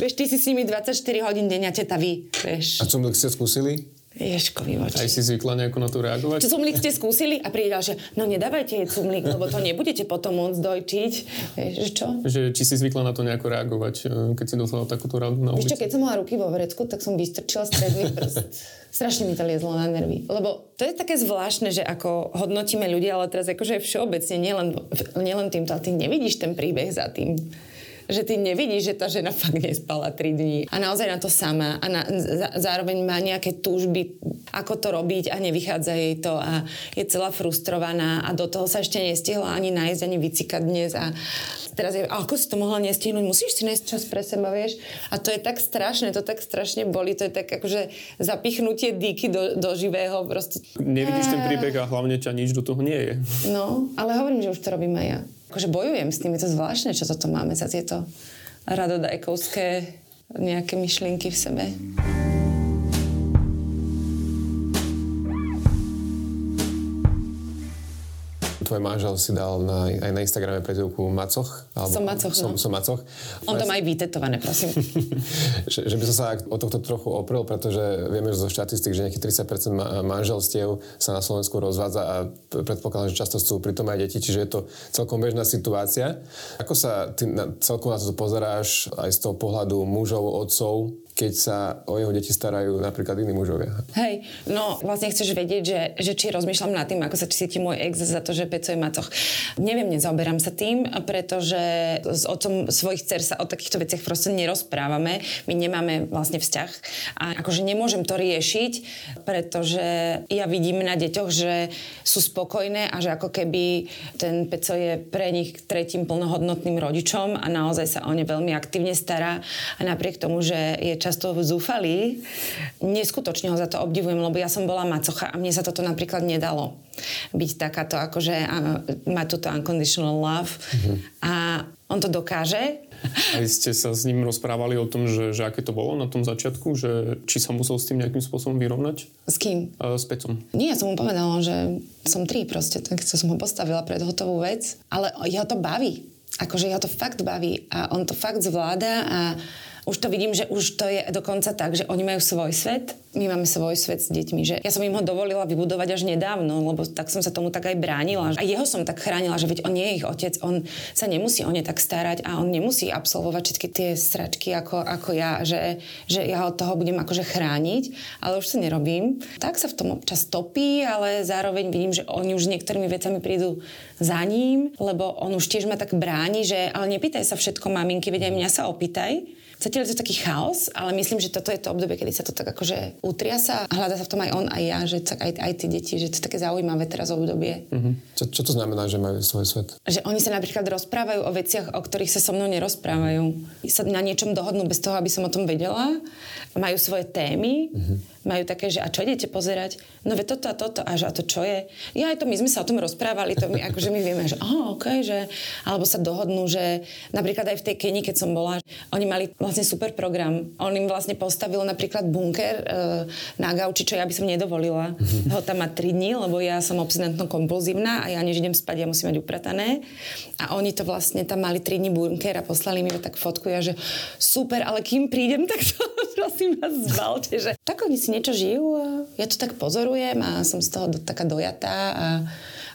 vieš, ty si s nimi 24 hodín deň a teta vy, vieš. A čo ste skúsili? Ješkový oči. Aj si zvykla nejako na to reagovať? Čo cumlík ste skúsili a príde že no nedávajte jej cumlík, lebo to nebudete potom môcť dojčiť. Vieš, čo? Že, či si zvykla na to nejako reagovať, e, keď si dostala takúto radu na ulici? Čo, keď som mala ruky vo vrecku, tak som vystrčila stredný prst. Strašne mi to liezlo na nervy. Lebo to je také zvláštne, že ako hodnotíme ľudia, ale teraz akože všeobecne, nielen, nielen týmto, ale ty nevidíš ten príbeh za tým že ty nevidíš, že tá žena fakt nespala 3 dní a naozaj na to sama a na, zároveň má nejaké túžby, ako to robiť a nevychádza jej to a je celá frustrovaná a do toho sa ešte nestihla ani nájsť, ani vycikať dnes a teraz je, ako si to mohla nestihnúť, musíš si nájsť čas pre seba, vieš. A to je tak strašné, to tak strašne boli, to je tak akože zapichnutie dýky do, do živého proste. Nevidíš ten príbeh a hlavne ťa nič do toho nie je. No, ale hovorím, že už to robím aj ja akože bojujem s tým, je to zvláštne, čo toto máme za tieto radodajkovské nejaké myšlienky v sebe. Tvoj manžel si dal na, aj na Instagrame prezivku Macoch. Alebo, som Macoch, som, no. som Macoch. On to má aj vytetované, prosím. že, že, by som sa o tohto trochu oprel, pretože vieme že zo štatistik, že nejakých 30% manželstiev sa na Slovensku rozvádza a predpokladám, že často sú pritom aj deti, čiže je to celkom bežná situácia. Ako sa ty na, celkom na to pozeráš aj z toho pohľadu mužov, otcov, keď sa o jeho deti starajú napríklad iní mužovia. Hej, no vlastne chceš vedieť, že, že či rozmýšľam nad tým, ako sa cíti môj ex za to, že pecuje macoch. Neviem, nezaoberám sa tým, pretože s otcom svojich dcer sa o takýchto veciach proste nerozprávame. My nemáme vlastne vzťah a akože nemôžem to riešiť, pretože ja vidím na deťoch, že sú spokojné a že ako keby ten peco je pre nich tretím plnohodnotným rodičom a naozaj sa o ne veľmi aktívne stará a napriek tomu, že je často zúfalí. Neskutočne ho za to obdivujem, lebo ja som bola macocha a mne sa toto napríklad nedalo. Byť takáto, akože mať túto unconditional love. Mm-hmm. A on to dokáže. A ste sa s ním rozprávali o tom, že, že aké to bolo na tom začiatku? Že či sa musel s tým nejakým spôsobom vyrovnať? S kým? Uh, s Pecom. Nie, ja som mu povedala, že som tri proste, tak som ho postavila pred hotovú vec. Ale jeho to baví. Akože jeho to fakt baví a on to fakt zvláda a už to vidím, že už to je dokonca tak, že oni majú svoj svet, my máme svoj svet s deťmi. Že ja som im ho dovolila vybudovať až nedávno, lebo tak som sa tomu tak aj bránila. A jeho som tak chránila, že veď on nie je ich otec, on sa nemusí o ne tak starať a on nemusí absolvovať všetky tie sračky ako, ako ja, že, že ja od toho budem akože chrániť, ale už sa nerobím. Tak sa v tom občas topí, ale zároveň vidím, že oni už niektorými vecami prídu za ním, lebo on už tiež ma tak bráni, že ale nepýtaj sa všetko maminky, veď aj mňa sa opýtaj. Zatiaľ je to taký chaos, ale myslím, že toto je to obdobie, kedy sa to tak akože utriasa a hľadá sa v tom aj on, aj ja, že aj, aj tie deti, že to je také zaujímavé teraz obdobie. Uh-huh. Čo, čo to znamená, že majú svoj svet? Že oni sa napríklad rozprávajú o veciach, o ktorých sa so mnou nerozprávajú. Sa na niečom dohodnú bez toho, aby som o tom vedela. Majú svoje témy. Uh-huh majú také, že a čo idete pozerať? No ve toto a toto. A že a to čo je? Ja aj to, my sme sa o tom rozprávali, to my, akože my vieme, že aha, okay, že, alebo sa dohodnú, že napríklad aj v tej Kenii, keď som bola, oni mali vlastne super program. On im vlastne postavil napríklad bunker e, na gauči, čo ja by som nedovolila mm-hmm. ho tam mať 3 dní, lebo ja som obsedantno kompulzívna a ja než idem spať, ja musím mať upratané. A oni to vlastne tam mali 3 dní bunker a poslali mi tak fotku, ja že super, ale kým prídem, tak to prosím vás zbalte, že tak oni si niečo žijú a ja to tak pozorujem a som z toho taká dojatá a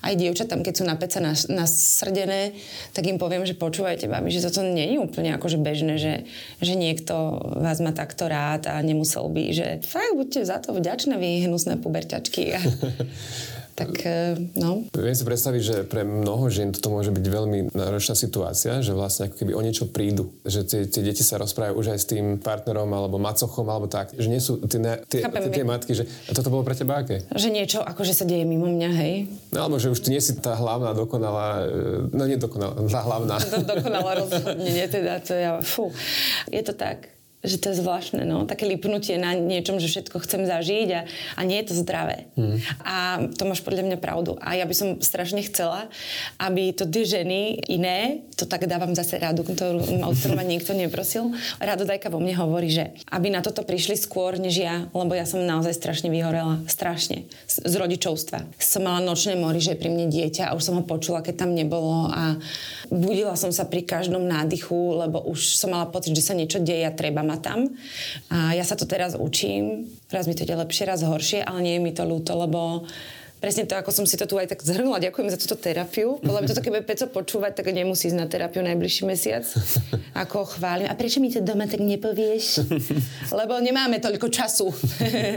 aj dievčatám, keď sú na peca nas, nasrdené, tak im poviem, že počúvajte, babi, že toto nie je úplne akože bežné, že, že niekto vás má takto rád a nemusel by, že fakt buďte za to vďačné vy hnusné puberťačky. tak e, no. Viem si predstaviť, že pre mnoho žien toto môže byť veľmi náročná situácia, že vlastne ako keby o niečo prídu. Že tie, tie deti sa rozprávajú už aj s tým partnerom alebo macochom alebo tak. Že nie sú tie, tie, tie, tie matky, že a toto bolo pre teba aké? Že niečo akože sa deje mimo mňa, hej. No alebo že už ty nie si tá hlavná, dokonalá, e, no nie dokonalá, tá hlavná. Do, dokonalá rozhodne, nie teda, to ja, fú. Je to tak že to je zvláštne, no. Také lipnutie na niečom, že všetko chcem zažiť a, a nie je to zdravé. Mm. A to máš podľa mňa pravdu. A ja by som strašne chcela, aby to tie ženy iné, to tak dávam zase rádu, ktorú, o ktorú ma niekto neprosil, Radodajka vo mne hovorí, že aby na toto prišli skôr než ja, lebo ja som naozaj strašne vyhorela. Strašne. Z, z rodičovstva. Som mala nočné mori, že pri mne dieťa a už som ho počula, keď tam nebolo a budila som sa pri každom nádychu, lebo už som mala pocit, že sa niečo deje a treba sama tam. A ja sa to teraz učím, raz mi to ide lepšie, raz horšie, ale nie je mi to ľúto, lebo presne to, ako som si to tu aj tak zhrnula. Ďakujem za túto terapiu. Podľa mňa toto, keď Peco počúvať, tak nemusí ísť na terapiu najbližší mesiac. Ako chválim. A prečo mi to doma tak nepovieš? Lebo nemáme toľko času.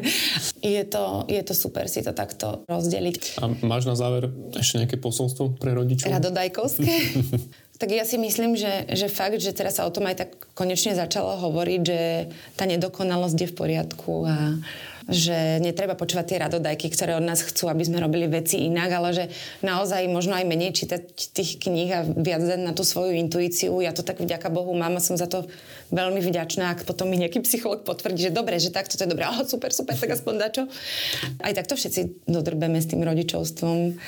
je, to, je to super si to takto rozdeliť. A máš na záver ešte nejaké posolstvo pre rodičov? Radodajkovské? Tak ja si myslím, že, že fakt, že teraz sa o tom aj tak konečne začalo hovoriť, že tá nedokonalosť je v poriadku a že netreba počúvať tie radodajky, ktoré od nás chcú, aby sme robili veci inak, ale že naozaj možno aj menej čítať tých kníh a viac dať na tú svoju intuíciu. Ja to tak vďaka Bohu mám a som za to veľmi vďačná, ak potom mi nejaký psycholog potvrdí, že dobre, že takto to je dobré, oh, super, super, tak aspoň dačo. Aj takto všetci dodrbeme s tým rodičovstvom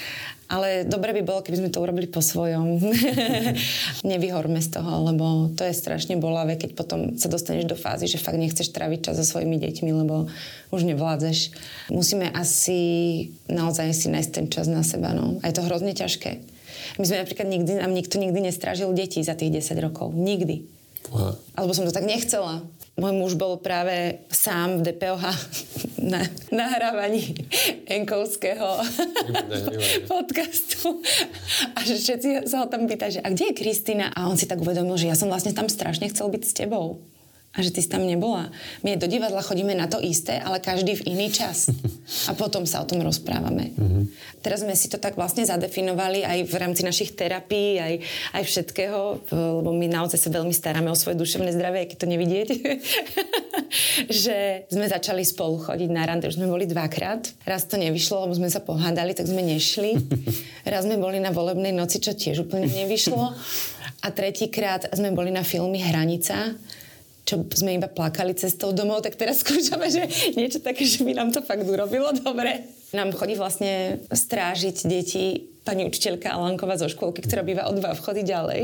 ale dobre by bolo, keby sme to urobili po svojom. Nevyhorme z toho, lebo to je strašne bolavé, keď potom sa dostaneš do fázy, že fakt nechceš tráviť čas so svojimi deťmi, lebo už nevládzeš. Musíme asi naozaj si nájsť ten čas na seba. No. A je to hrozne ťažké. My sme napríklad nikdy, nám nikto nikdy nestrážil deti za tých 10 rokov. Nikdy. Aha. Alebo som to tak nechcela môj muž bol práve sám v DPOH na nahrávaní enkovského podcastu. A že všetci sa ho tam pýtajú, že a kde je Kristina? A on si tak uvedomil, že ja som vlastne tam strašne chcel byť s tebou a že ty si tam nebola. My do divadla chodíme na to isté, ale každý v iný čas. A potom sa o tom rozprávame. Mm-hmm. Teraz sme si to tak vlastne zadefinovali aj v rámci našich terapií, aj, aj všetkého, lebo my naozaj sa veľmi staráme o svoje duševné zdravie, keď to nevidieť. že sme začali spolu chodiť na rande, už sme boli dvakrát. Raz to nevyšlo, lebo sme sa pohádali, tak sme nešli. Raz sme boli na volebnej noci, čo tiež úplne nevyšlo. A tretíkrát sme boli na filmy Hranica, čo sme iba plakali cestou domov, tak teraz skúšame, že niečo také, že by nám to fakt urobilo dobre. Nám chodí vlastne strážiť deti pani učiteľka Alanková zo škôlky, ktorá býva o dva vchody ďalej.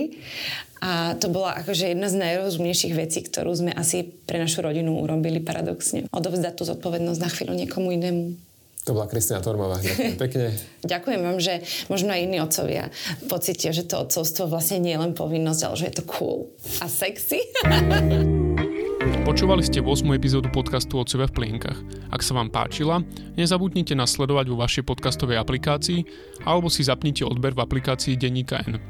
A to bola akože jedna z najrozumnejších vecí, ktorú sme asi pre našu rodinu urobili paradoxne. Odovzdať tú zodpovednosť na chvíľu niekomu inému. To bola Kristina Tormová. Ďakujem pekne. Ďakujem vám, že možno aj iní otcovia pocítia, že to otcovstvo vlastne nie je len povinnosť, ale že je to cool a sexy. Počúvali ste 8. epizódu podcastu Otcovia v plienkach. Ak sa vám páčila, nezabudnite nás sledovať vo vašej podcastovej aplikácii alebo si zapnite odber v aplikácii Denníka N.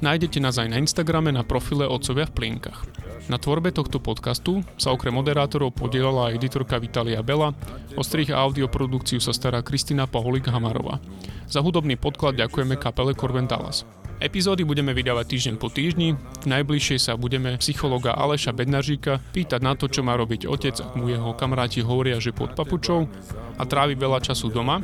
Nájdete nás aj na Instagrame na profile Otcovia v plienkach. Na tvorbe tohto podcastu sa okrem moderátorov podielala aj editorka Vitalia Bela, o strich a audioprodukciu sa stará Kristina Paholik Hamarová. Za hudobný podklad ďakujeme kapele Corven Dallas. Epizódy budeme vydávať týždeň po týždni, v najbližšej sa budeme psychologa Aleša Bednažíka pýtať na to, čo má robiť otec, ak mu jeho kamaráti hovoria, že pod papučou a trávi veľa času doma,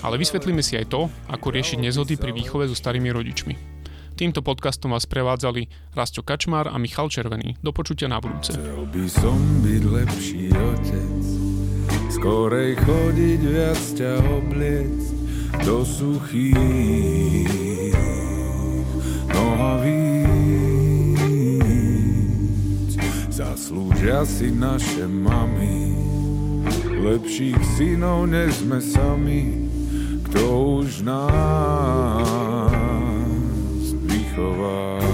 ale vysvetlíme si aj to, ako riešiť nezhody pri výchove so starými rodičmi. Týmto podcastom vás prevádzali Rastio Kačmár a Michal Červený. Do počutia na budúce. Chcel by som byť lepší otec, skorej chodiť viac ťa obliec do suchých nohavíc. Zaslúžia si naše mami, lepších synov nezme sami, kto už nás trovare